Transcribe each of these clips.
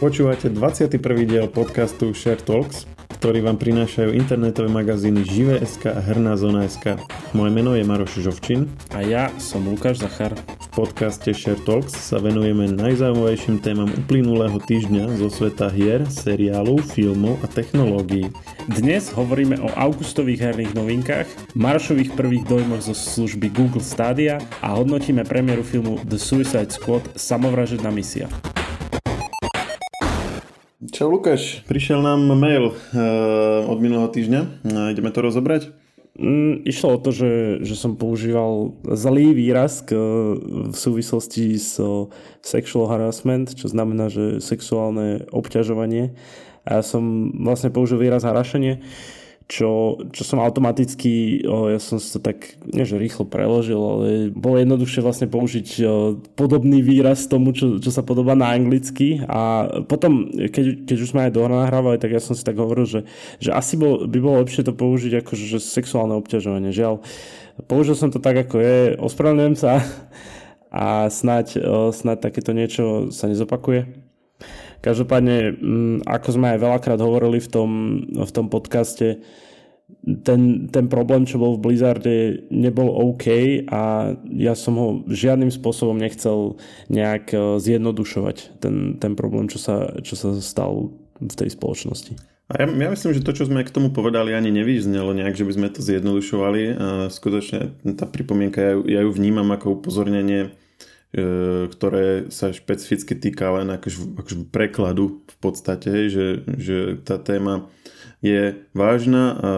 Počúvate 21. diel podcastu Share Talks, ktorý vám prinášajú internetové magazíny Žive.sk a Herná zona.sk. Moje meno je Maroš Žovčin. A ja som Lukáš Zachar. V podcaste Share Talks sa venujeme najzaujímavejším témam uplynulého týždňa zo sveta hier, seriálov, filmov a technológií. Dnes hovoríme o augustových herných novinkách, Marošových prvých dojmoch zo služby Google Stadia a hodnotíme premiéru filmu The Suicide Squad Samovražedná misia. Čau Lukáš, prišiel nám mail uh, od minulého týždňa, uh, ideme to rozobrať? Mm, išlo o to, že, že som používal zlý výraz k, v súvislosti s sexual harassment, čo znamená, že sexuálne obťažovanie. A ja som vlastne použil výraz harašenie. Čo, čo som automaticky, ja som si to tak, nie že rýchlo preložil, ale bolo jednoduchšie vlastne použiť podobný výraz tomu, čo, čo sa podobá na anglicky a potom, keď, keď už sme aj nahrávali, tak ja som si tak hovoril, že, že asi bol, by bolo lepšie to použiť ako že sexuálne obťažovanie. Žiaľ, použil som to tak, ako je, ospravedlňujem sa a snáď, snáď takéto niečo sa nezopakuje. Každopádne, mm, ako sme aj veľakrát hovorili v tom, v tom podcaste, ten, ten problém, čo bol v Blizzarde, nebol OK a ja som ho žiadnym spôsobom nechcel nejak e, zjednodušovať, ten, ten problém, čo sa, čo sa stal v tej spoločnosti. A ja, ja myslím, že to, čo sme k tomu povedali, ani nevyznelo nejak, že by sme to zjednodušovali. A skutočne tá pripomienka, ja ju, ja ju vnímam ako upozornenie E, ktoré sa špecificky týka len akož, akož prekladu v podstate, že, že tá téma je vážna a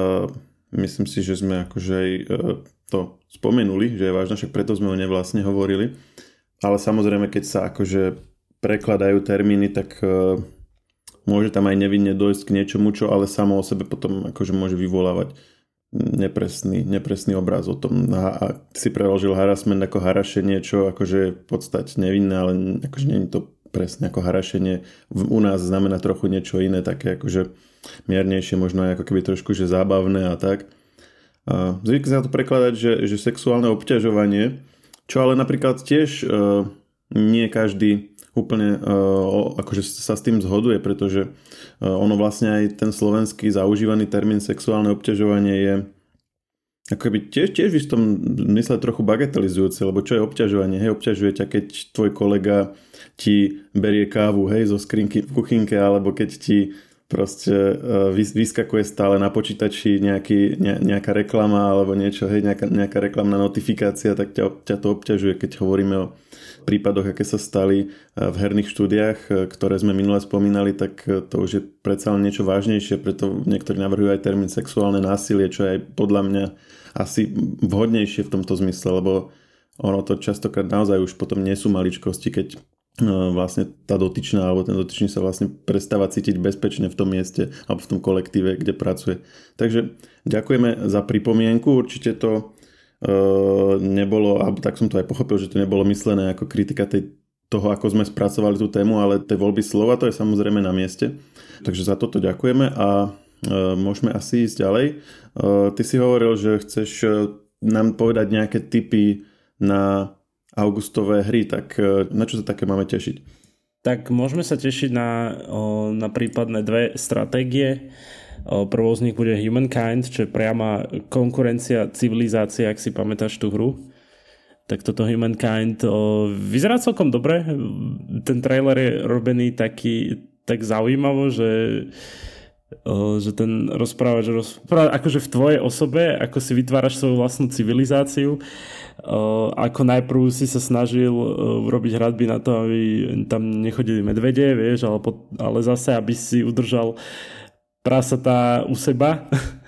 myslím si, že sme akože aj e, to spomenuli, že je vážna, však preto sme o nej vlastne hovorili. Ale samozrejme, keď sa akože prekladajú termíny, tak e, môže tam aj nevinne dojsť k niečomu, čo ale samo o sebe potom akože môže vyvolávať nepresný, nepresný obraz o tom. A, a si preložil harassment ako harašenie, čo akože je v podstate nevinné, ale akože nie to presne ako harašenie. U nás znamená trochu niečo iné, také akože miernejšie, možno aj ako keby trošku že zábavné a tak. A zvykne sa to prekladať, že, že sexuálne obťažovanie, čo ale napríklad tiež uh, nie každý úplne uh, akože sa s tým zhoduje, pretože uh, ono vlastne aj ten slovenský zaužívaný termín sexuálne obťažovanie je ako keby tiež, tiež v istom mysle trochu bagatelizujúce, lebo čo je obťažovanie? Hej, obťažuje ťa, keď tvoj kolega ti berie kávu, hej, zo skrinky v kuchynke, alebo keď ti proste uh, vyskakuje stále na počítači nejaký, ne, nejaká reklama alebo niečo, hej, nejaká, nejaká reklamná notifikácia, tak ťa, ťa to obťažuje, keď hovoríme o prípadoch, aké sa stali uh, v herných štúdiách, uh, ktoré sme minule spomínali, tak to už je predsa len niečo vážnejšie, preto niektorí navrhujú aj termín sexuálne násilie, čo je aj podľa mňa asi vhodnejšie v tomto zmysle, lebo ono to častokrát naozaj už potom nie sú maličkosti, keď vlastne tá dotyčná alebo ten dotyčný sa vlastne prestáva cítiť bezpečne v tom mieste alebo v tom kolektíve, kde pracuje. Takže ďakujeme za pripomienku, určite to nebolo, alebo tak som to aj pochopil, že to nebolo myslené ako kritika tej, toho, ako sme spracovali tú tému, ale tej voľby slova, to je samozrejme na mieste. Takže za toto ďakujeme a uh, môžeme asi ísť ďalej. Uh, ty si hovoril, že chceš nám povedať nejaké tipy na augustové hry, tak na čo sa také máme tešiť? Tak môžeme sa tešiť na, na prípadné dve stratégie. Prvou z nich bude Humankind, čo je priama konkurencia civilizácie, ak si pamätáš tú hru. Tak toto Humankind vyzerá celkom dobre. Ten trailer je robený taký, tak zaujímavo, že že ten rozprávač rozpráva akože v tvojej osobe, ako si vytváraš svoju vlastnú civilizáciu, ako najprv si sa snažil urobiť hradby na to, aby tam nechodili medvede, vieš, ale, ale zase, aby si udržal prasatá u seba.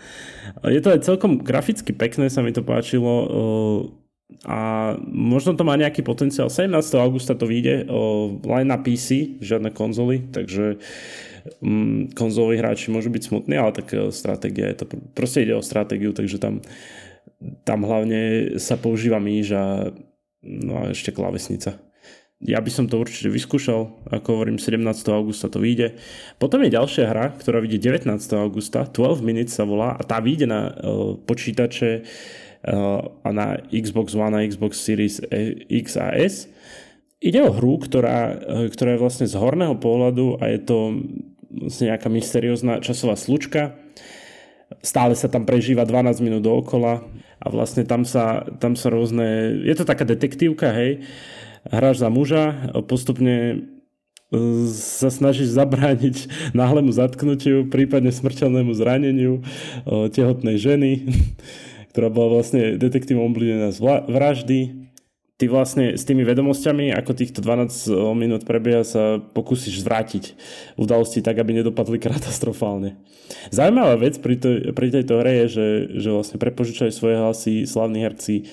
Je to aj celkom graficky pekné, sa mi to páčilo a možno to má nejaký potenciál. 17. augusta to vyjde len na PC, žiadne konzoly, takže um, konzoloví hráči môžu byť smutní, ale tak e, stratégia je to, proste ide o stratégiu, takže tam, tam hlavne sa používa míž a, no a ešte klávesnica. Ja by som to určite vyskúšal, ako hovorím, 17. augusta to vyjde. Potom je ďalšia hra, ktorá vyjde 19. augusta, 12 minutes sa volá a tá vyjde na uh, počítače uh, a na Xbox One a Xbox Series X a S ide o hru, ktorá, ktorá je vlastne z horného pohľadu a je to vlastne nejaká mysteriózna časová slučka. Stále sa tam prežíva 12 minút dookola a vlastne tam sa, tam sa rôzne... Je to taká detektívka, hej. Hráš za muža, postupne sa snažíš zabrániť náhlemu zatknutiu, prípadne smrteľnému zraneniu tehotnej ženy, ktorá bola vlastne detektívom oblinená z vraždy. Ty vlastne s tými vedomosťami, ako týchto 12 minút prebieha, sa pokúsiš zvrátiť udalosti tak, aby nedopadli katastrofálne. Zaujímavá vec pri, to, pri tejto hre je, že, že vlastne prepožičajú svoje hlasy slavní herci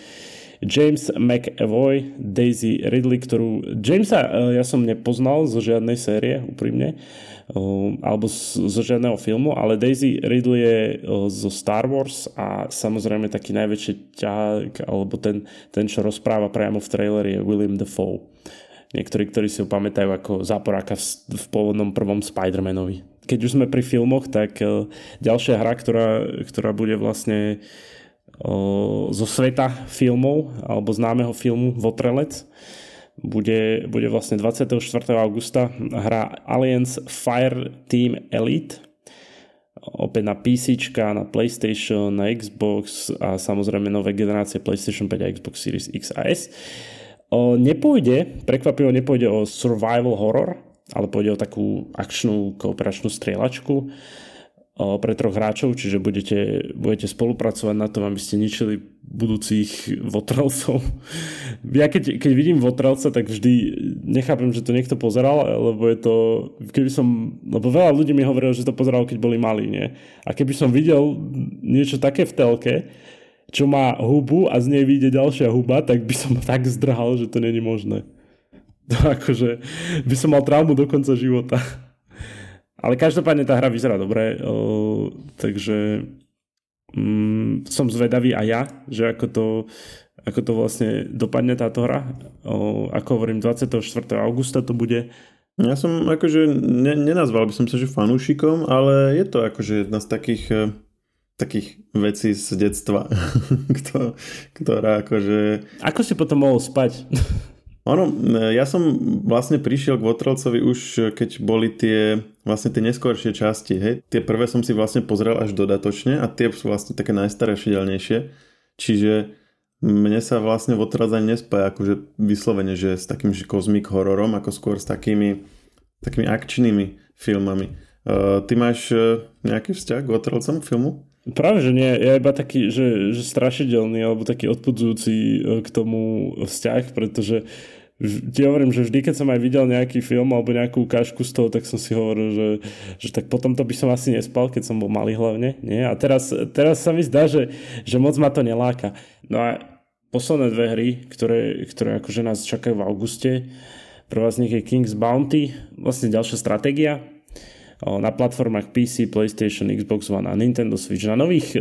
James McAvoy, Daisy Ridley, ktorú Jamesa eh, ja som nepoznal zo žiadnej série, úprimne, eh, alebo zo žiadneho filmu, ale Daisy Ridley je eh, zo Star Wars a samozrejme taký najväčší ťah, alebo ten, ten, čo rozpráva priamo v traileri je William Dafoe. Niektorí, ktorí si ho pamätajú ako záporáka v, v pôvodnom prvom Spider-Manovi. Keď už sme pri filmoch, tak ďalšia hra, ktorá, ktorá bude vlastne zo sveta filmov alebo známeho filmu Votrelec. Bude, bude vlastne 24. augusta hra Alliance Fire Team Elite opäť na PC, na PlayStation, na Xbox a samozrejme nové generácie PlayStation 5 a Xbox Series X a S. O, nepôjde, prekvapivo nepôjde o survival horror, ale pôjde o takú akčnú kooperačnú strieľačku pre troch hráčov, čiže budete, budete spolupracovať na tom, aby ste ničili budúcich votrelcov. Ja keď, keď vidím votrelca, tak vždy nechápem, že to niekto pozeral, lebo je to, keby som, lebo veľa ľudí mi hovorilo, že to pozeral, keď boli malí, nie? A keby som videl niečo také v telke, čo má hubu a z nej vyjde ďalšia huba, tak by som tak zdrhal, že to není možné. To akože by som mal traumu do konca života. Ale každopádne tá hra vyzerá dobre, o, takže mm, som zvedavý aj ja, že ako to, ako to vlastne dopadne táto hra. O, ako hovorím, 24. augusta to bude. Ja som akože, ne, nenazval by som sa, že fanúšikom, ale je to akože jedna z takých e, takých vecí z detstva, ktorá akože... Ako si potom mohol spať? Ono, e, ja som vlastne prišiel k Votrelcovi už e, keď boli tie vlastne tie neskôršie časti, hej. Tie prvé som si vlastne pozrel až dodatočne a tie sú vlastne také najstarejšie Čiže mne sa vlastne Votrelc ani nespája akože vyslovene, že s takým že kozmik hororom, ako skôr s takými, takými akčnými filmami. Uh, ty máš uh, nejaký vzťah k Votrelcom filmu? Práve, že nie. Ja iba taký, že, že strašidelný alebo taký odpudzujúci e, k tomu vzťah, pretože ti hovorím, že vždy, keď som aj videl nejaký film alebo nejakú ukážku z toho, tak som si hovoril, že, že tak potom to by som asi nespal, keď som bol malý hlavne. Nie? A teraz, teraz sa mi zdá, že, že moc ma to neláka. No a posledné dve hry, ktoré, ktoré akože nás čakajú v auguste, prvá z nich je King's Bounty, vlastne ďalšia stratégia, na platformách PC, PlayStation, Xbox One a Nintendo Switch. Na nových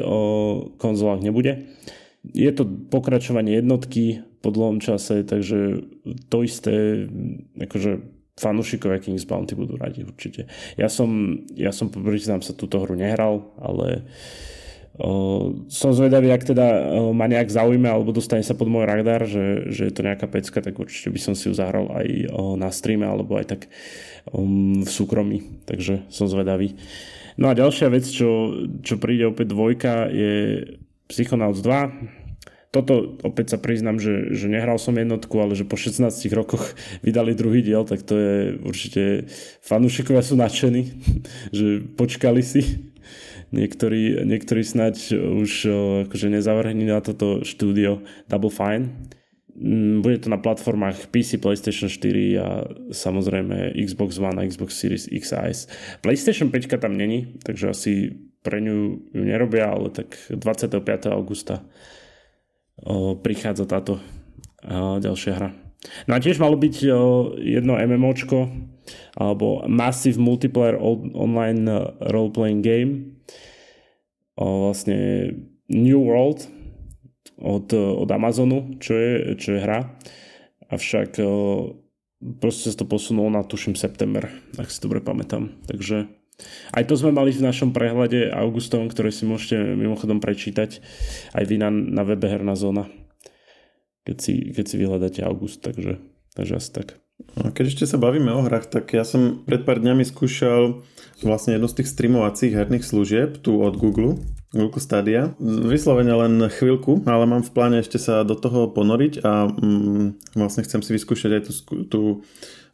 konzolách nebude. Je to pokračovanie jednotky po dlhom čase, takže to isté, akože fanúšikovia King's Bounty budú radi určite. Ja som, ja som priznám sa, túto hru nehral, ale o, som zvedavý, ak teda o, ma nejak zaujme alebo dostane sa pod môj radar, že, že je to nejaká pecka, tak určite by som si ju zahral aj o, na streame alebo aj tak v súkromí, takže som zvedavý. No a ďalšia vec, čo, čo príde opäť dvojka, je Psychonauts 2. Toto opäť sa priznám, že, že nehral som jednotku, ale že po 16 rokoch vydali druhý diel, tak to je určite fanúšikovia sú nadšení, že počkali si. Niektorí, niektorí snáď už akože nezavrhní na toto štúdio Double Fine bude to na platformách PC, PlayStation 4 a samozrejme Xbox One a Xbox Series X a S. PlayStation 5 tam není, takže asi pre ňu ju nerobia, ale tak 25. augusta prichádza táto ďalšia hra. No a tiež malo byť jedno MMOčko alebo Massive Multiplayer Online Role-Playing Game o, vlastne New World od, od Amazonu, čo je, čo je hra. Avšak eh, proste sa to posunulo na tuším september, ak si dobre pamätám. Takže aj to sme mali v našom prehľade augustovom, ktoré si môžete mimochodom prečítať aj vy na, na webe Herná zóna, keď si, keď si vyhľadáte august, takže, Takže asi tak. A keď ešte sa bavíme o hrách, tak ja som pred pár dňami skúšal vlastne jednu z tých streamovacích herných služieb tu od Google, Google Stadia. Vyslovene len chvíľku, ale mám v pláne ešte sa do toho ponoriť a mm, vlastne chcem si vyskúšať aj tú, tú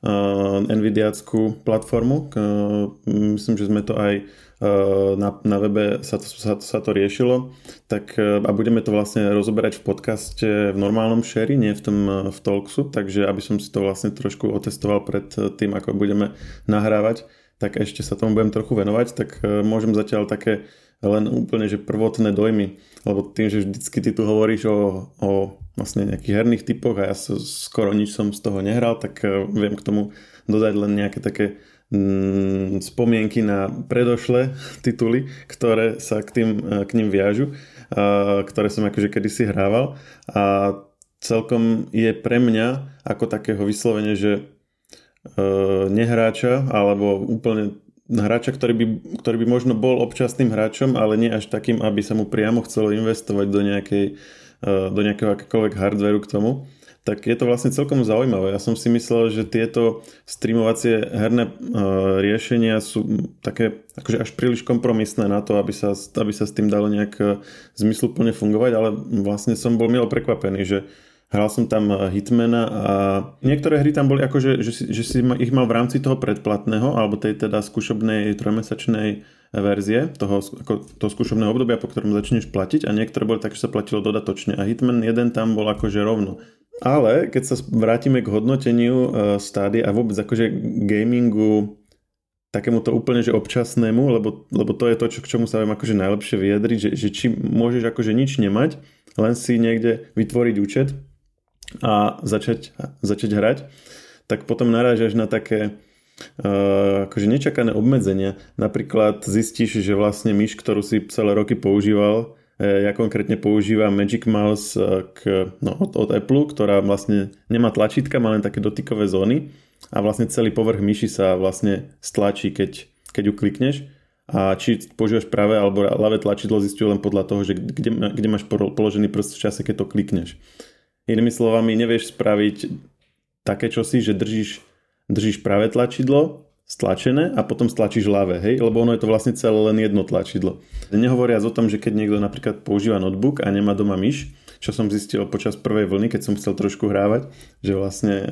uh, Nvidiackú platformu. Uh, myslím, že sme to aj uh, na, na webe sa to, sa, sa to riešilo. Tak, uh, a budeme to vlastne rozoberať v podcaste v normálnom share, nie v tom uh, v Talksu, takže aby som si to vlastne trošku otestoval pred tým, ako budeme nahrávať, tak ešte sa tomu budem trochu venovať, tak uh, môžem zatiaľ také len úplne, že prvotné dojmy, lebo tým, že vždycky ty tu hovoríš o, o vlastne nejakých herných typoch a ja skoro nič som z toho nehral, tak e, viem k tomu dodať len nejaké také mm, spomienky na predošlé tituly, ktoré sa k, tým, e, k ním viažu, a, ktoré som akože kedysi hrával. A celkom je pre mňa ako takého vyslovene, že e, nehráča alebo úplne hráča, ktorý by, ktorý by možno bol občasným hráčom, ale nie až takým, aby sa mu priamo chcelo investovať do, nejakej, eh, do nejakého akékoľvek hardveru k tomu, tak je to vlastne celkom zaujímavé. Ja som si myslel, že tieto streamovacie herné uh, riešenia sú také akože až príliš kompromisné na to, aby sa, aby sa s tým dalo nejak uh, zmysluplne fungovať, ale vlastne som bol milo prekvapený, že Hral som tam eh, Hitmana a niektoré hry tam boli akože, že si, že si ich mal v rámci toho predplatného alebo tej teda skúšobnej trojmesačnej verzie toho, ako, toho skúšobného obdobia, po ktorom začneš platiť a niektoré boli tak, že sa platilo dodatočne a Hitman jeden tam bol akože rovno. Ale keď sa vrátime k hodnoteniu uh, stády a vôbec akože gamingu takému to úplne že občasnému, lebo, lebo to je to, čo, k čomu sa viem akože najlepšie vyjadriť, že, že či môžeš akože nič nemať, len si niekde vytvoriť účet a začať, začať hrať, tak potom narážaš na také uh, akože nečakané obmedzenia. Napríklad zistíš, že vlastne myš, ktorú si celé roky používal, ja konkrétne používam Magic Mouse e, k, no, od, od Apple, ktorá vlastne nemá tlačítka, má len také dotykové zóny a vlastne celý povrch myši sa vlastne stlačí, keď, keď ju klikneš a či používaš práve alebo ľavé tlačidlo zistujú len podľa toho, že kde, kde máš položený prst v čase, keď to klikneš. Inými slovami, nevieš spraviť také čosi, že držíš, držíš práve tlačidlo stlačené a potom stlačíš ľavé, hej? Lebo ono je to vlastne celé len jedno tlačidlo. Nehovoriac o tom, že keď niekto napríklad používa notebook a nemá doma myš, čo som zistil počas prvej vlny, keď som chcel trošku hrávať, že vlastne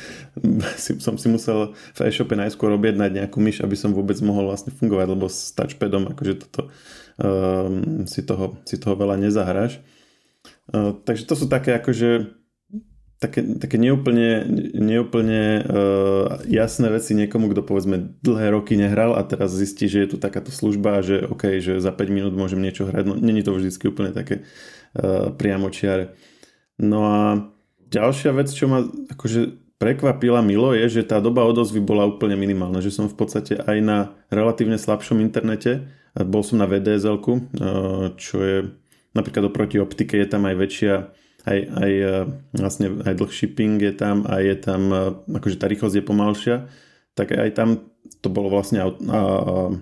som si musel v e-shope najskôr objednať nejakú myš, aby som vôbec mohol vlastne fungovať, lebo s touchpadom akože toto um, si, toho, si toho veľa nezahráš. Takže to sú také akože také, také neúplne, neúplne uh, jasné veci niekomu, kto povedzme dlhé roky nehral a teraz zistí, že je tu takáto služba že OK, že za 5 minút môžem niečo hrať. No není to vždy úplne také uh, priamočiare. No a ďalšia vec, čo ma akože prekvapila milo je, že tá doba odozvy bola úplne minimálna, že som v podstate aj na relatívne slabšom internete, bol som na VDSL, čo je napríklad oproti optike je tam aj väčšia aj, aj, e, vlastne aj dlh shipping je tam a je tam, e, akože tá rýchlosť je pomalšia, tak aj tam to bolo vlastne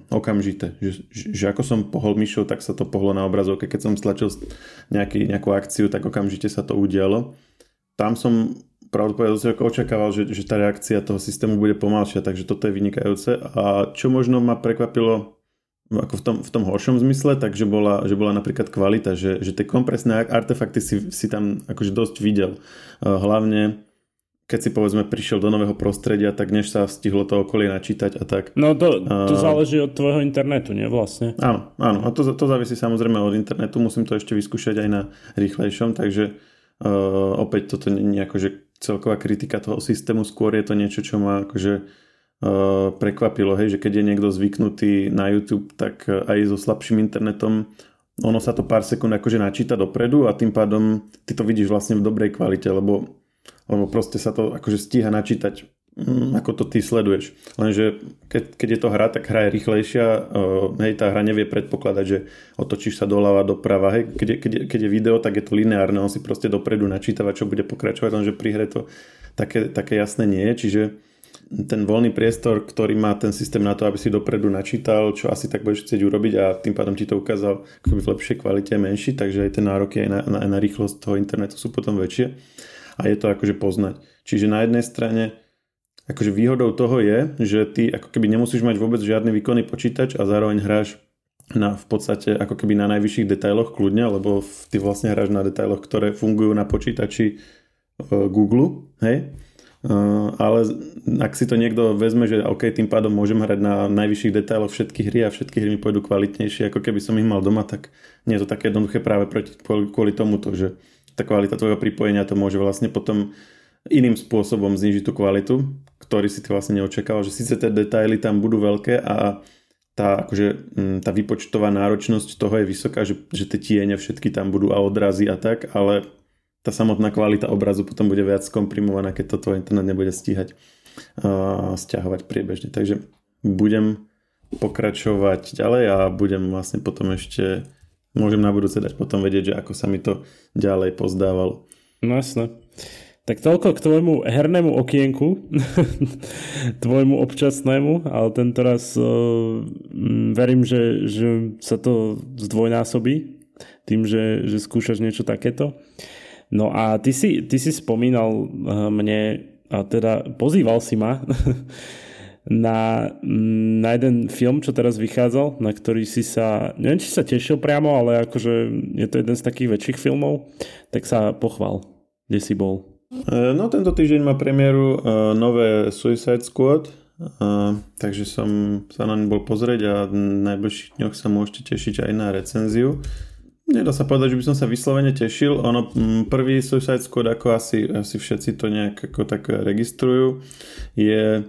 okamžité. Že, že ako som pohol myšou, tak sa to pohlo na obrazovke. Keď som stlačil nejaký, nejakú akciu, tak okamžite sa to udialo. Tam som pravdepodobne očakával, že, že tá reakcia toho systému bude pomalšia, takže toto je vynikajúce. A čo možno ma prekvapilo ako v tom, v tom horšom zmysle, takže bola, že bola napríklad kvalita, že, že tie kompresné artefakty si, si tam akože dosť videl. Hlavne keď si povedzme prišiel do nového prostredia, tak než sa stihlo to okolie načítať a tak. No to, to záleží od tvojho internetu, nie vlastne? Áno, áno. A to, to závisí samozrejme od internetu. Musím to ešte vyskúšať aj na rýchlejšom, takže uh, opäť toto nie je akože celková kritika toho systému, skôr je to niečo, čo má akože prekvapilo, hej, že keď je niekto zvyknutý na YouTube, tak eh, aj so slabším internetom ono sa to pár sekúnd akože načíta dopredu a tým pádom ty to vidíš vlastne v dobrej kvalite, lebo, lebo proste sa to akože stíha načítať mm, ako to ty sleduješ. Lenže keď, keď je to hra, tak hra je rýchlejšia, uh, hej, tá hra nevie predpokladať, že otočíš sa doľava, doprava, hej, keď je, keď, keď je video, tak je to lineárne, on si proste dopredu načítava, čo bude pokračovať, lenže pri hre to také, také jasné nie je, čiže ten voľný priestor, ktorý má ten systém na to, aby si dopredu načítal, čo asi tak budeš chcieť urobiť a tým pádom ti to ukázal v lepšej kvalite menší, takže aj tie nároky aj na, na, na rýchlosť toho internetu sú potom väčšie. a je to akože poznať. Čiže na jednej strane akože výhodou toho je, že ty ako keby nemusíš mať vôbec žiadny výkonný počítač a zároveň hráš na, v podstate ako keby na najvyšších detailoch kľudne, lebo ty vlastne hráš na detailoch, ktoré fungujú na počítači uh, Google, hej? Uh, ale ak si to niekto vezme, že OK, tým pádom môžem hrať na najvyšších detailoch všetky hry a všetky hry mi pôjdu kvalitnejšie, ako keby som ich mal doma, tak nie je to také jednoduché práve proti, kvôli, tomuto, že tá kvalita tvojho pripojenia to môže vlastne potom iným spôsobom znižiť tú kvalitu, ktorý si ty vlastne neočakával, že síce tie detaily tam budú veľké a tá, akože, mm, tá výpočtová náročnosť toho je vysoká, že, že tie tiene všetky tam budú a odrazy a tak, ale tá samotná kvalita obrazu potom bude viac skomprimovaná, keď to tvoj internet nebude stíhať uh, stiahovať priebežne. Takže budem pokračovať ďalej a budem vlastne potom ešte môžem na budúce dať potom vedieť, že ako sa mi to ďalej pozdávalo. No jasné. Tak toľko k tvojmu hernému okienku, tvojmu občasnému, ale tento raz uh, verím, že, že sa to zdvojnásobí tým, že, že skúšaš niečo takéto. No a ty si, ty si spomínal uh, mne, a teda pozýval si ma na, na jeden film, čo teraz vychádzal, na ktorý si sa, neviem, či sa tešil priamo, ale akože je to jeden z takých väčších filmov, tak sa pochval, kde si bol. E, no tento týždeň má premiéru uh, nové Suicide Squad, takže som sa na bol pozrieť a v najbližších dňoch sa môžete tešiť aj na recenziu. Nedá sa povedať, že by som sa vyslovene tešil. Ono, prvý Suicide Squad, ako asi, asi všetci to nejak ako tak registrujú, je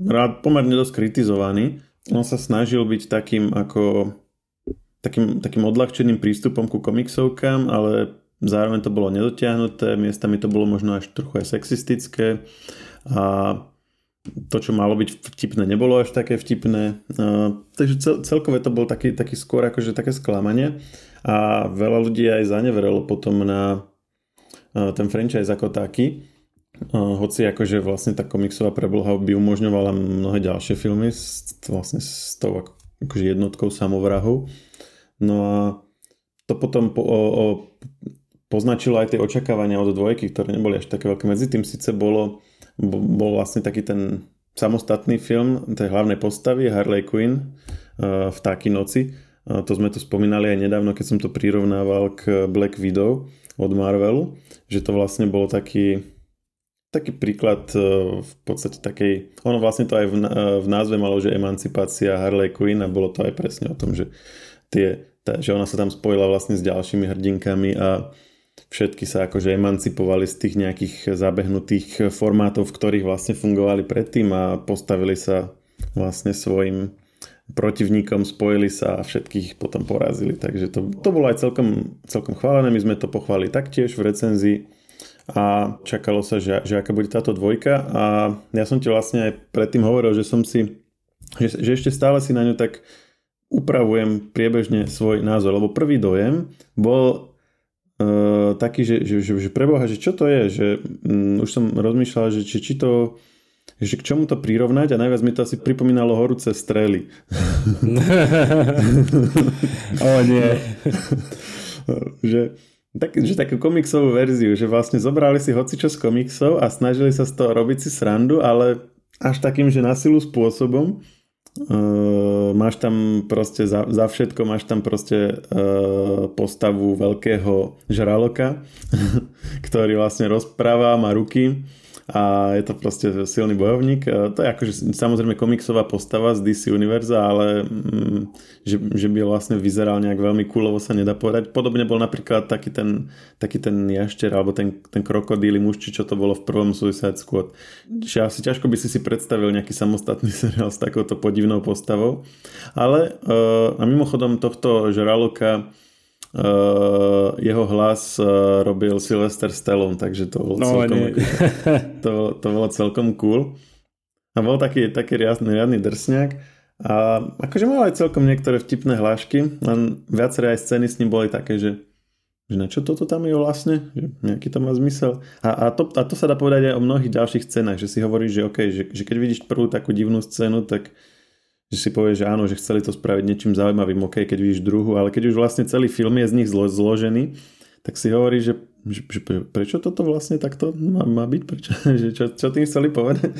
rád pomerne dosť kritizovaný. On sa snažil byť takým ako takým, takým odľahčeným prístupom ku komiksovkám, ale zároveň to bolo nedotiahnuté, miestami to bolo možno až trochu aj sexistické a to, čo malo byť vtipné, nebolo až také vtipné. Uh, takže cel, celkové to bol taký, taký skôr akože také sklamanie a veľa ľudí aj zaneverelo potom na uh, ten franchise ako taký. Uh, hoci akože vlastne tá komiksová prebloha by umožňovala mnohé ďalšie filmy s, vlastne s tou akože jednotkou samovrahu. No a to potom po, o, o, poznačilo aj tie očakávania od dvojky, ktoré neboli až také veľké. Medzi tým síce bolo, bol vlastne taký ten samostatný film tej hlavnej postavy Harley Quinn uh, Vtáky noci. To sme tu spomínali aj nedávno, keď som to prirovnával k Black Widow od Marvelu, že to vlastne bolo taký taký príklad uh, v podstate takej, ono vlastne to aj v, v názve malo, že emancipácia Harley Quinn a bolo to aj presne o tom, že tie, tá, že ona sa tam spojila vlastne s ďalšími hrdinkami a všetky sa akože emancipovali z tých nejakých zabehnutých formátov, v ktorých vlastne fungovali predtým a postavili sa vlastne svojim protivníkom, spojili sa a všetkých potom porazili. Takže to, to bolo aj celkom, celkom chválené. My sme to pochválili taktiež v recenzii a čakalo sa, že, že aká bude táto dvojka a ja som ti vlastne aj predtým hovoril, že som si že, že ešte stále si na ňu tak upravujem priebežne svoj názor, lebo prvý dojem bol uh, taký, že, že, že, že preboha, že čo to je, že um, už som rozmýšľal, že či, či to že k čomu to prirovnať a najviac mi to asi pripomínalo horúce strely. o nie. že, tak, že takú komiksovú verziu, že vlastne zobrali si hocičo z komiksov a snažili sa z toho robiť si srandu, ale až takým, že na silu spôsobom, Uh, máš tam proste za, za všetko, máš tam proste uh, postavu veľkého žraloka, ktorý vlastne rozpráva, má ruky a je to proste silný bojovník. To je akože samozrejme komiksová postava z DC Univerza, ale mm, že, že by vlastne vyzeral nejak veľmi kúlovo sa nedá povedať. Podobne bol napríklad taký ten, taký ten jašter alebo ten, ten krokodíly muž, čo to bolo v prvom Suicide Squad. Že asi ťažko by si si predstavil nejaký samostatný seriál s takouto podivnou postavou. Ale uh, a mimochodom tohto žraloka Uh, jeho hlas uh, robil Sylvester Stallone, takže to bolo, no, celkom, to, to bolo celkom cool. A bol taký, taký riadny, riadny drsňák. A akože mal aj celkom niektoré vtipné hlášky, len viaceré aj scény s ním boli také, že, že na čo toto tam je vlastne, že nejaký to má zmysel. A, a, to, a to sa dá povedať aj o mnohých ďalších scénach, že si hovoríš, že OK, že, že keď vidíš prvú takú divnú scénu, tak že si povie, že áno, že chceli to spraviť niečím zaujímavým, ok, keď vidíš druhú, ale keď už vlastne celý film je z nich zlo- zložený, tak si hovorí, že, že, že prečo toto vlastne takto má, má byť? Prečo, že čo, čo tým chceli povedať?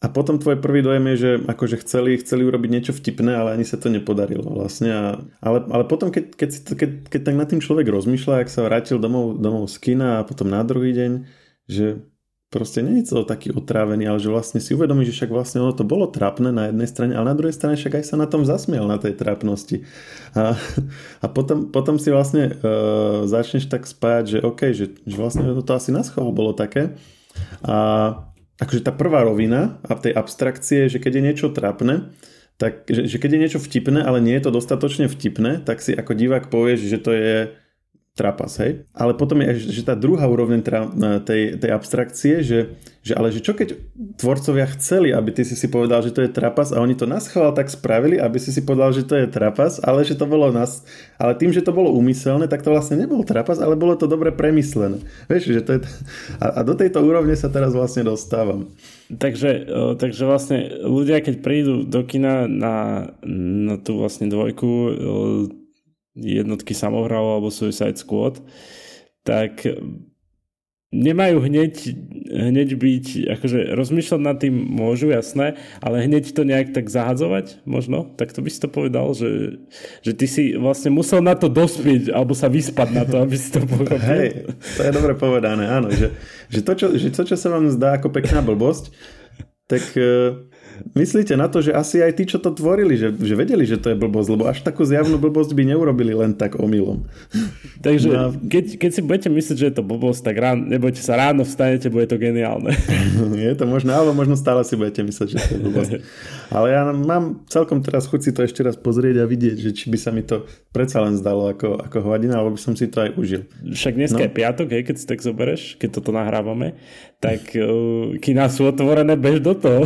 A potom tvoj prvý dojem je, že akože chceli, chceli urobiť niečo vtipné, ale ani sa to nepodarilo vlastne. A, ale, ale potom, keď, keď, keď, keď tak nad tým človek rozmýšľa, ak sa vrátil domov, domov z kina a potom na druhý deň, že proste nie je to taký otrávený, ale že vlastne si uvedomí, že však vlastne ono to bolo trápne na jednej strane, ale na druhej strane však aj sa na tom zasmiel, na tej trápnosti. A, a potom, potom si vlastne uh, začneš tak spájať, že OK, že, že vlastne to asi na schvál bolo také. A akože tá prvá rovina a tej abstrakcie, že keď je niečo trápne, tak, že, že keď je niečo vtipné, ale nie je to dostatočne vtipné, tak si ako divák povieš, že to je trapas, hej. Ale potom je že tá druhá úroveň tej, tej abstrakcie, že, že ale že čo keď tvorcovia chceli, aby ty si si povedal, že to je trapas a oni to naschvál tak spravili, aby si si povedal, že to je trapas, ale že to bolo nás, ale tým, že to bolo úmyselné, tak to vlastne nebol trapas, ale bolo to dobre premyslené. Vieš, že to je, a, a do tejto úrovne sa teraz vlastne dostávam. Takže, takže vlastne ľudia, keď prídu do kina na, na tú vlastne dvojku, jednotky samohrávov alebo Suicide Squad, tak nemajú hneď, hneď byť, akože rozmýšľať nad tým môžu, jasné, ale hneď to nejak tak zahadzovať, možno, tak to by si to povedal, že, že ty si vlastne musel na to dospieť, alebo sa vyspať na to, aby si to pochopil. Hej, to je dobre povedané, áno, že, že, to, čo, že to, čo sa vám zdá ako pekná blbosť, tak uh, myslíte na to, že asi aj tí, čo to tvorili, že, že vedeli, že to je blbosť, lebo až takú zjavnú blbosť by neurobili len tak omylom. Takže no. keď, keď si budete myslieť, že je to blbosť, tak ráno, nebojte sa, ráno vstanete, bude to geniálne. je to možné, alebo možno stále si budete myslieť, že to je blbosť. Ale ja mám celkom teraz chuť si to ešte raz pozrieť a vidieť, že či by sa mi to predsa len zdalo ako, ako hovadina, alebo by som si to aj užil. Však dneska no. je piatok, hej, keď si tak zoberieš, keď toto nahrávame, tak uh, kina sú otvorené, bež do toho.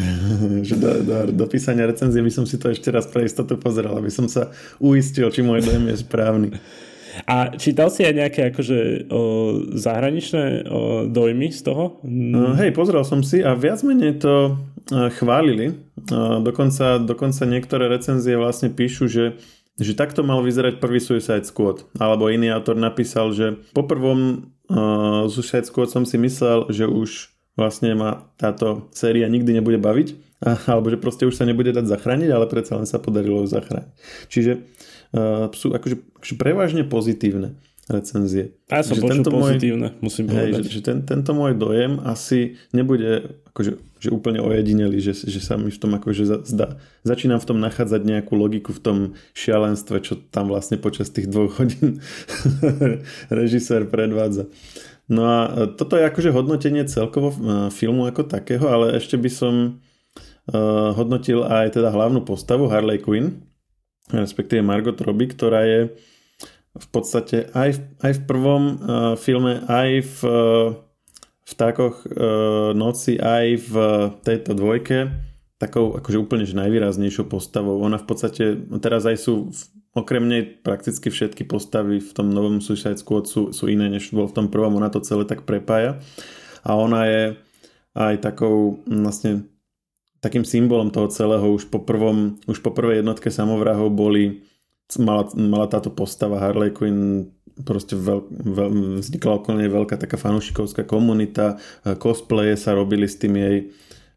že do, do, do písania recenzie by som si to ešte raz pre istotu pozeral, aby som sa uistil, či môj dojem je správny. A čítal si aj nejaké akože o, zahraničné o, dojmy z toho? Uh, hej, pozrel som si a viac menej to uh, chválili. Dokonca, dokonca niektoré recenzie vlastne píšu, že že takto mal vyzerať prvý Suicide Squad. Alebo iný autor napísal, že po prvom uh, Suicide Squad som si myslel, že už vlastne ma táto séria nikdy nebude baviť, alebo že proste už sa nebude dať zachrániť, ale predsa len sa podarilo ju zachrániť. Čiže uh, sú akože, akože prevažne pozitívne recenzie. A ja som že tento pozitívne, môj, musím povedať. Hej, že, že ten, tento môj dojem asi nebude akože, že úplne ojedinelý, že, že sa mi v tom akože zdá. Začínam v tom nachádzať nejakú logiku v tom šialenstve, čo tam vlastne počas tých dvoch hodín režisér predvádza. No a e, toto je akože hodnotenie celkovo e, filmu ako takého, ale ešte by som e, hodnotil aj teda hlavnú postavu Harley Quinn, respektíve Margot Robbie, ktorá je v podstate aj v, aj v prvom uh, filme, aj v uh, vtákoch uh, noci, aj v tejto dvojke takou akože úplne že najvýraznejšou postavou. Ona v podstate, teraz aj sú okrem nej prakticky všetky postavy v tom novom Suicide Squad sú, sú iné, než bol v tom prvom, ona to celé tak prepája. A ona je aj takou vlastne takým symbolom toho celého. Už po, prvom, už po prvej jednotke samovrahov boli mala, mala táto postava Harley Quinn proste veľ, veľ, vznikla okolo nej veľká taká fanúšikovská komunita, cosplaye sa robili s tým jej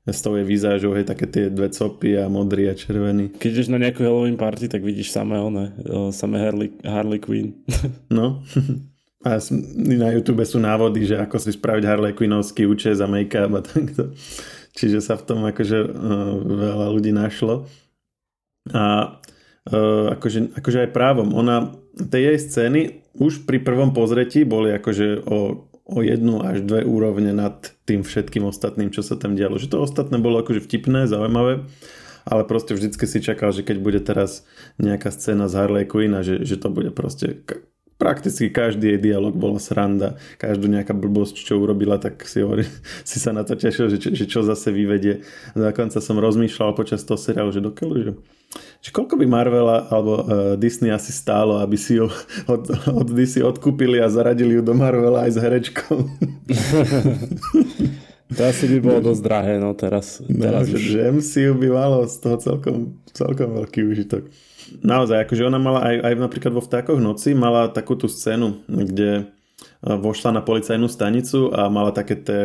s tou jej výzážou, hej, také tie dve copy a modrý a červený. Keď ideš na nejakú Halloween party, tak vidíš samé one, samé Harley, Harley Quinn. No. A na YouTube sú návody, že ako si spraviť Harley Quinnovský účes a make-up a takto. Čiže sa v tom akože veľa ľudí našlo. A akože, akože aj právom. Ona, tie jej scény už pri prvom pozretí boli akože o o jednu až dve úrovne nad tým všetkým ostatným, čo sa tam dialo. Že to ostatné bolo akože vtipné, zaujímavé, ale proste vždycky si čakal, že keď bude teraz nejaká scéna z Harley Quinn a že, že to bude proste prakticky každý jej dialog bola sranda, každú nejaká blbosť, čo urobila, tak si, hovorí, si sa na to tešil, že, že čo zase vyvedie. Dokonca som rozmýšľal počas toho seriálu, že dokeľu, že že koľko by Marvela alebo uh, Disney asi stálo, aby si ju od, od DC odkúpili a zaradili ju do Marvela aj s herečkou. to asi by bolo dosť drahé, no teraz. No, teraz že, už... že MCU by malo z toho celkom, celkom veľký užitok. Naozaj, akože ona mala aj, aj napríklad vo Vtákoch noci mala takú tú scénu, kde vošla na policajnú stanicu a mala také tie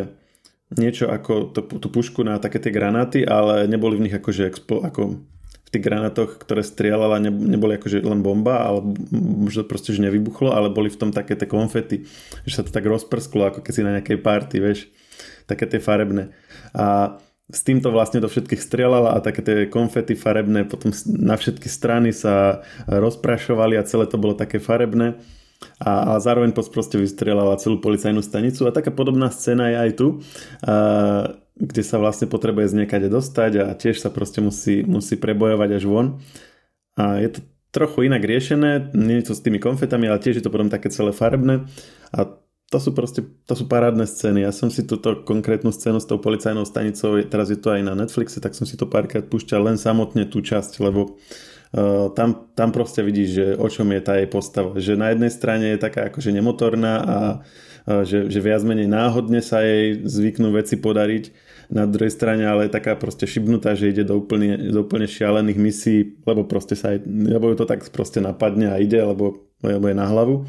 niečo ako tú, tú pušku na také tie granáty, ale neboli v nich akože expo, ako v tých granátoch, ktoré strieľala, ne, neboli akože len bomba, ale možno proste, že nevybuchlo, ale boli v tom také tie konfety, že sa to tak rozprsklo, ako keď si na nejakej party, vieš, také tie farebné. A s týmto vlastne do všetkých strieľala a také tie konfety farebné potom na všetky strany sa rozprašovali a celé to bolo také farebné. A, a zároveň proste vystrelala celú policajnú stanicu. A taká podobná scéna je aj tu, a, kde sa vlastne potrebuje z niekade dostať a tiež sa proste musí, musí prebojovať až von. A je to trochu inak riešené, nie je to s tými konfetami, ale tiež je to potom také celé farebné. A to sú proste, to sú parádne scény. Ja som si túto konkrétnu scénu s tou policajnou stanicou, teraz je to aj na Netflixe, tak som si to párkrát púšťal len samotne tú časť, lebo uh, tam, tam proste vidíš, že o čom je tá jej postava. Že na jednej strane je taká akože nemotorná a uh, že, že viac menej náhodne sa jej zvyknú veci podariť. Na druhej strane ale je taká proste šibnutá, že ide do úplne, do úplne šialených misí, lebo proste sa aj, lebo ju to tak proste napadne a ide, lebo, lebo je na hlavu.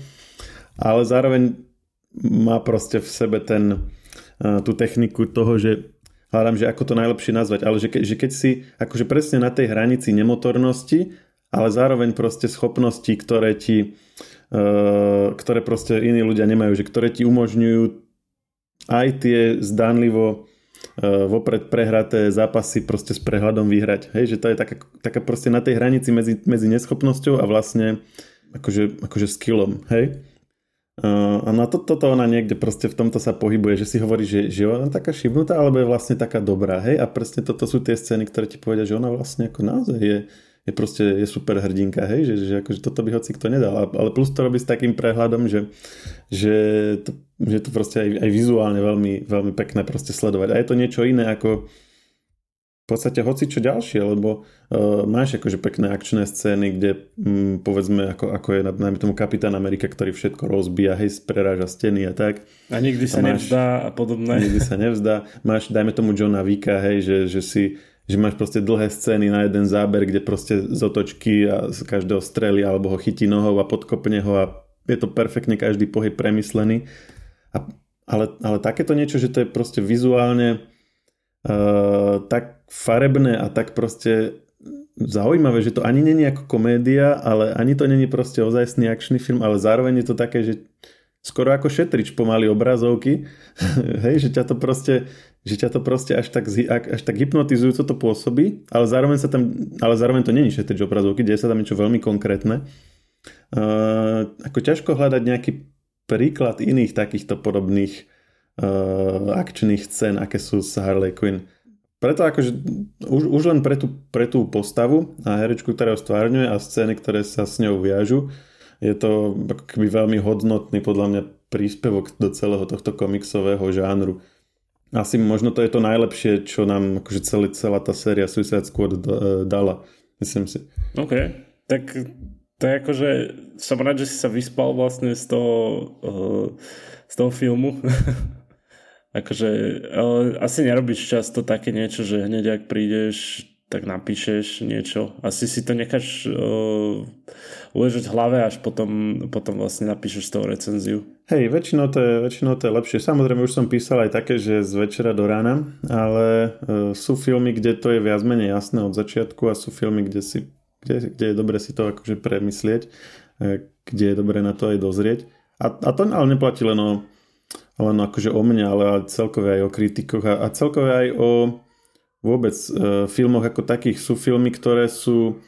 Ale zároveň má proste v sebe ten, tú techniku toho, že hľadám, že ako to najlepšie nazvať, ale že, ke, že keď si akože presne na tej hranici nemotornosti, ale zároveň proste schopnosti, ktoré ti ktoré proste iní ľudia nemajú, že ktoré ti umožňujú aj tie zdánlivo vopred prehraté zápasy proste s prehľadom vyhrať. Hej, že to je taká, taká proste na tej hranici medzi, medzi neschopnosťou a vlastne akože, akože skillom. Hej? Uh, na to, toto ona niekde proste v tomto sa pohybuje, že si hovorí, že, že ona taká šibnutá, alebo je vlastne taká dobrá, hej? A presne toto sú tie scény, ktoré ti povedia, že ona vlastne ako naozaj je, je proste je super hrdinka, hej? Že, že akože toto by hoci kto nedal. Ale plus to robí s takým prehľadom, že, že, to, že to proste aj, aj vizuálne veľmi, veľmi pekné proste sledovať. A je to niečo iné ako podstate hoci čo ďalšie, lebo uh, máš akože pekné akčné scény, kde um, povedzme ako, ako je najmä tomu Kapitán Amerika, ktorý všetko rozbíja, hej, preráža steny a tak. A nikdy sa a máš, nevzdá a podobné. Nikdy sa nevzdá. Máš, dajme tomu Johna Vika, hej, že, že si že máš proste dlhé scény na jeden záber, kde proste z otočky a z každého strely alebo ho chytí nohou a podkopne ho a je to perfektne každý pohyb premyslený. A, ale, ale takéto niečo, že to je proste vizuálne uh, tak farebné a tak proste zaujímavé, že to ani není ako komédia, ale ani to není proste ozajstný akčný film, ale zároveň je to také, že skoro ako šetrič pomaly obrazovky, hej, že ťa to proste, že ťa to proste až tak, až tak hypnotizujúco to pôsobí, ale zároveň, sa tam, ale zároveň to není šetrič obrazovky, deje sa tam niečo veľmi konkrétne. Uh, ako ťažko hľadať nejaký príklad iných takýchto podobných uh, akčných scén, aké sú s Harley Quinn. Preto akože už, už len pre tú, pre tú postavu a herečku, ktorá ho stvárňuje a scény, ktoré sa s ňou viažu, je to ako keby veľmi hodnotný podľa mňa príspevok do celého tohto komiksového žánru. Asi možno to je to najlepšie, čo nám akože celý, celá tá séria Suicide Squad dala, myslím si. OK, tak to je akože, som rád, že si sa vyspal vlastne z toho, uh, z toho filmu. akože, ale asi nerobíš často také niečo, že hneď ak prídeš, tak napíšeš niečo. Asi si to necháš uh, uležať v hlave, až potom, potom vlastne napíšeš z toho recenziu. Hej, väčšinou to, je, väčšinou to je lepšie. Samozrejme, už som písal aj také, že z večera do rána, ale uh, sú filmy, kde to je viac menej jasné od začiatku a sú filmy, kde si kde, kde je dobre si to akože premyslieť, e, kde je dobre na to aj dozrieť. A, a to ale neplatí len o, len akože o mne, ale celkové aj o kritikoch a, a celkové aj o vôbec e, filmoch ako takých. Sú filmy, ktoré sú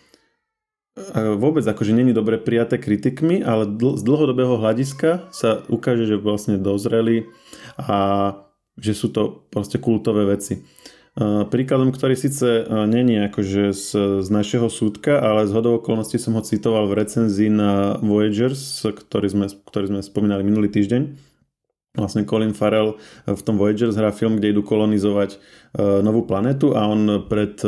e, vôbec akože není dobre prijaté kritikmi, ale dl- z dlhodobého hľadiska sa ukáže, že vlastne dozreli a že sú to proste kultové veci. Príkladom, ktorý síce není akože z, z našeho súdka, ale z hodou okolností som ho citoval v recenzii na Voyagers, ktorý sme, ktorý sme spomínali minulý týždeň. Vlastne Colin Farrell v tom Voyagers hrá film, kde idú kolonizovať novú planetu a on pred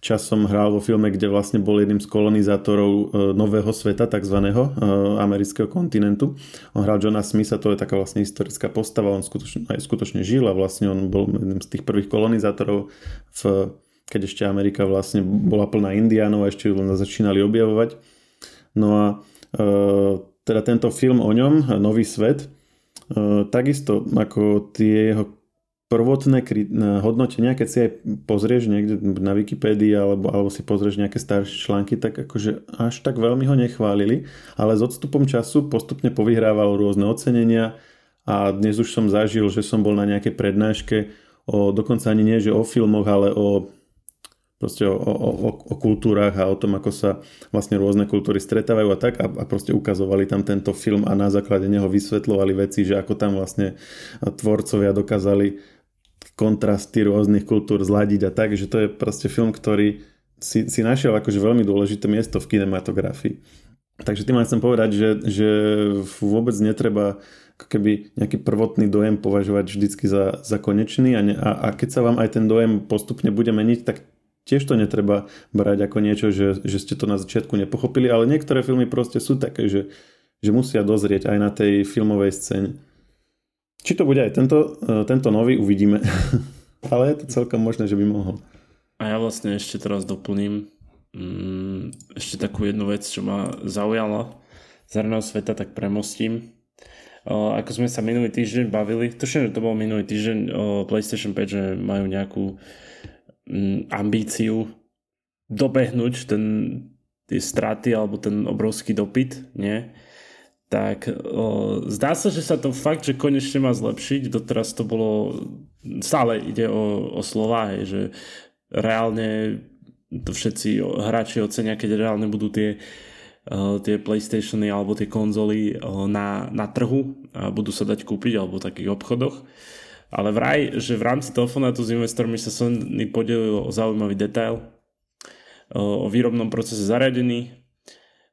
časom hral vo filme, kde vlastne bol jedným z kolonizátorov nového sveta, takzvaného amerického kontinentu. On hral Johna Smitha, to je taká vlastne historická postava, on skutočne, aj skutočne žil a vlastne on bol jedným z tých prvých kolonizátorov, v, keď ešte Amerika vlastne bola plná indiánov a ešte len začínali objavovať. No a e, teda tento film o ňom, Nový svet, takisto ako tie jeho prvotné hodnotenia, keď si aj pozrieš niekde na Wikipédii alebo, alebo si pozrieš nejaké staršie články, tak akože až tak veľmi ho nechválili, ale s odstupom času postupne povyhrával rôzne ocenenia a dnes už som zažil, že som bol na nejakej prednáške o, dokonca ani nie, že o filmoch, ale o proste o, o, o, o kultúrach a o tom, ako sa vlastne rôzne kultúry stretávajú a tak a, a proste ukazovali tam tento film a na základe neho vysvetľovali veci, že ako tam vlastne tvorcovia dokázali kontrasty rôznych kultúr zladiť a tak, že to je proste film, ktorý si, si našiel akože veľmi dôležité miesto v kinematografii. Takže tým chcem povedať, že, že vôbec netreba keby nejaký prvotný dojem považovať vždycky za, za konečný a, ne, a, a keď sa vám aj ten dojem postupne bude meniť, tak tiež to netreba brať ako niečo, že, že ste to na začiatku nepochopili, ale niektoré filmy proste sú také, že, že musia dozrieť aj na tej filmovej scéne. Či to bude aj tento, e, tento nový, uvidíme. ale je to celkom možné, že by mohol. A ja vlastne ešte teraz doplním mm, ešte takú jednu vec, čo ma zaujala z sveta, tak premostím ako sme sa minulý týždeň bavili, tuším, že to bol minulý týždeň o PlayStation 5, že majú nejakú ambíciu dobehnúť ten, tie straty alebo ten obrovský dopyt, nie? tak o, zdá sa, že sa to fakt, že konečne má zlepšiť. Doteraz to bolo, stále ide o, o slova, hej, že reálne to všetci hráči ocenia, keď reálne budú tie tie Playstationy alebo tie konzoly na, na trhu a budú sa dať kúpiť alebo v takých obchodoch. Ale vraj, že v rámci telefonátu s investormi sa Sony podelil o zaujímavý detail o výrobnom procese zariadení.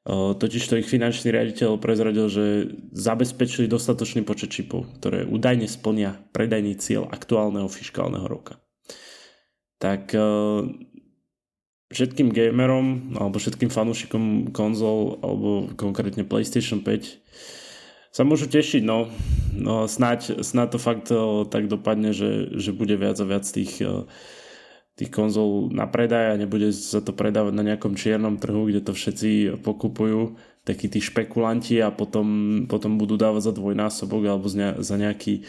Totiž to ich finančný riaditeľ prezradil, že zabezpečili dostatočný počet čipov, ktoré údajne splnia predajný cieľ aktuálneho fiskálneho roka. Tak všetkým gamerom alebo všetkým fanúšikom konzol alebo konkrétne PlayStation 5 sa môžu tešiť, no. no snáď, snáď to fakt o, tak dopadne, že, že bude viac a viac tých, o, tých konzol na predaj a nebude sa to predávať na nejakom čiernom trhu, kde to všetci pokupujú, takí tí špekulanti a potom, potom budú dávať za dvojnásobok alebo za nejaký,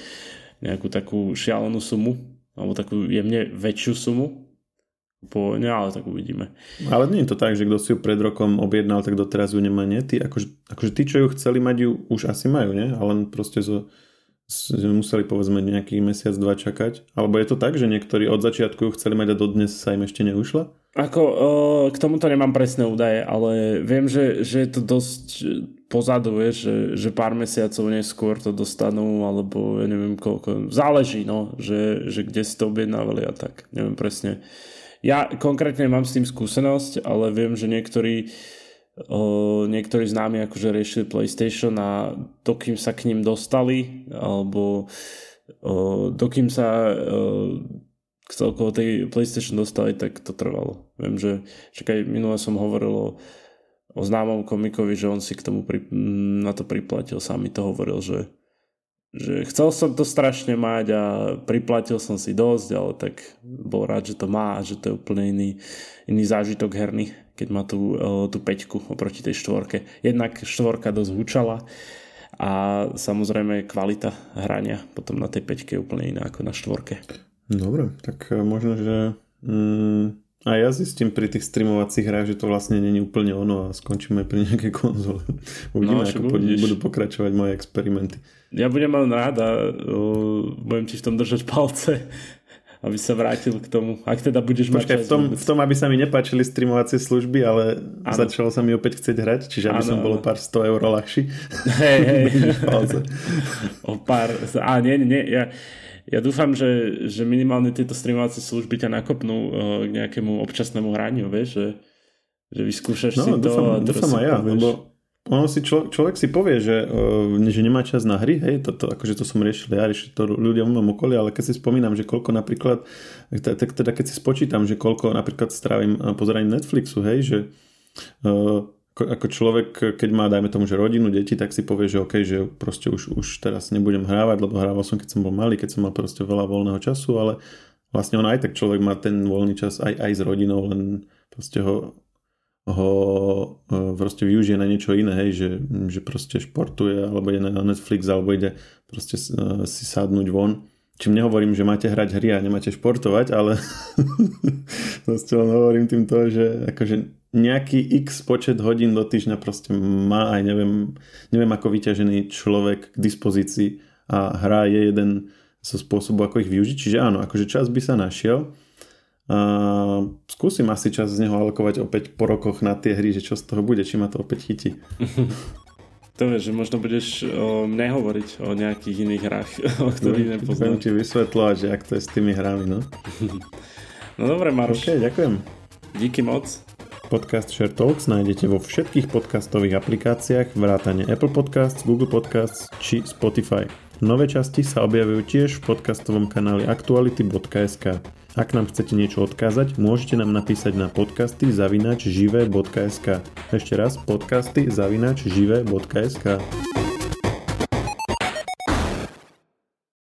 nejakú takú šialenú sumu alebo takú jemne väčšiu sumu po, ne, ale tak uvidíme. Ale nie je to tak, že kto si ju pred rokom objednal, tak doteraz ju nemá, nie? Tí, akože, akože tí, čo ju chceli mať, ju už asi majú, nie? Ale proste zo, z, museli povedzme nejaký mesiac, dva čakať. Alebo je to tak, že niektorí od začiatku ju chceli mať a dodnes sa im ešte neušla? Ako, k tomuto nemám presné údaje, ale viem, že, že je to dosť pozadu, vieš, že, že pár mesiacov neskôr to dostanú, alebo ja neviem koľko. Záleží, no, že, že kde si to objednávali a tak. Neviem presne ja konkrétne mám s tým skúsenosť, ale viem, že niektorí o, niektorí známi akože riešili PlayStation a dokým sa k ním dostali, alebo o, dokým sa o, k celkovo tej PlayStation dostali, tak to trvalo. Viem, že čakaj, minule som hovoril o, o známom komikovi, že on si k tomu pri, na to priplatil, sám mi to hovoril, že že chcel som to strašne mať a priplatil som si dosť, ale tak bol rád, že to má a že to je úplne iný, iný zážitok herný, keď má tú, tú peťku oproti tej štvorke. Jednak štvorka dosť húčala a samozrejme kvalita hrania potom na tej peťke je úplne iná ako na štvorke. Dobre, tak e, možno, že mm, a ja zistím pri tých streamovacích hrách, že to vlastne není úplne ono a skončíme pri nejakej konzole. Uvidíme, no, ako budeš. budú pokračovať moje experimenty. Ja budem mať rád a uh, budem ti v tom držať palce, aby sa vrátil k tomu. Ak teda budeš Počkaj, mať v tom, v tom, aby sa mi nepáčili streamovacie služby, ale ano. začalo sa mi opäť chcieť hrať, čiže aby ano, som bol pár 100 eur ľahší. Hej, hej. o pár... A nie, nie, ja ja dúfam, že, že minimálne tieto streamovacie služby ťa nakopnú uh, k nejakému občasnému hraniu, vieš, že, že vyskúšaš no, si dúfam, to. Dúfam aj ja, lebo ono si člo, človek si povie, že, uh, že nemá čas na hry, hej, to, to, akože to som riešil ja, riešil to ľudia v mojom okolí, ale keď si spomínam, že koľko napríklad, tak teda keď si spočítam, že koľko napríklad strávim pozeraním Netflixu, hej, že uh, ako človek, keď má, dajme tomu, že rodinu, deti, tak si povie, že OK, že proste už, už teraz nebudem hrávať, lebo hrával som, keď som bol malý, keď som mal proste veľa voľného času, ale vlastne on aj tak človek má ten voľný čas aj, aj s rodinou, len proste ho ho e, proste využije na niečo iné, hej, že, že proste športuje, alebo ide na Netflix, alebo ide proste e, si sadnúť von. Čím nehovorím, že máte hrať hry a nemáte športovať, ale proste len hovorím tým to, že akože nejaký x počet hodín do týždňa proste má aj neviem, neviem ako vyťažený človek k dispozícii a hra je jeden zo spôsobov, ako ich využiť. Čiže áno, akože čas by sa našiel. A skúsim asi čas z neho alokovať opäť po rokoch na tie hry, že čo z toho bude, či ma to opäť chytí. To vieš, že možno budeš o mne hovoriť o nejakých iných hrách, o ktorých no, nepoznám. Budem ti vysvetľovať, že ak to je s tými hrami, no. No dobre, Maroš. Ok, ďakujem. Díky moc. Podcast Share Talks nájdete vo všetkých podcastových aplikáciách vrátane Apple Podcasts, Google Podcasts či Spotify. Nové časti sa objavujú tiež v podcastovom kanáli aktuality.sk. Ak nám chcete niečo odkázať, môžete nám napísať na podcasty zavinač živé.sk. Ešte raz podcasty zavinač živé.sk.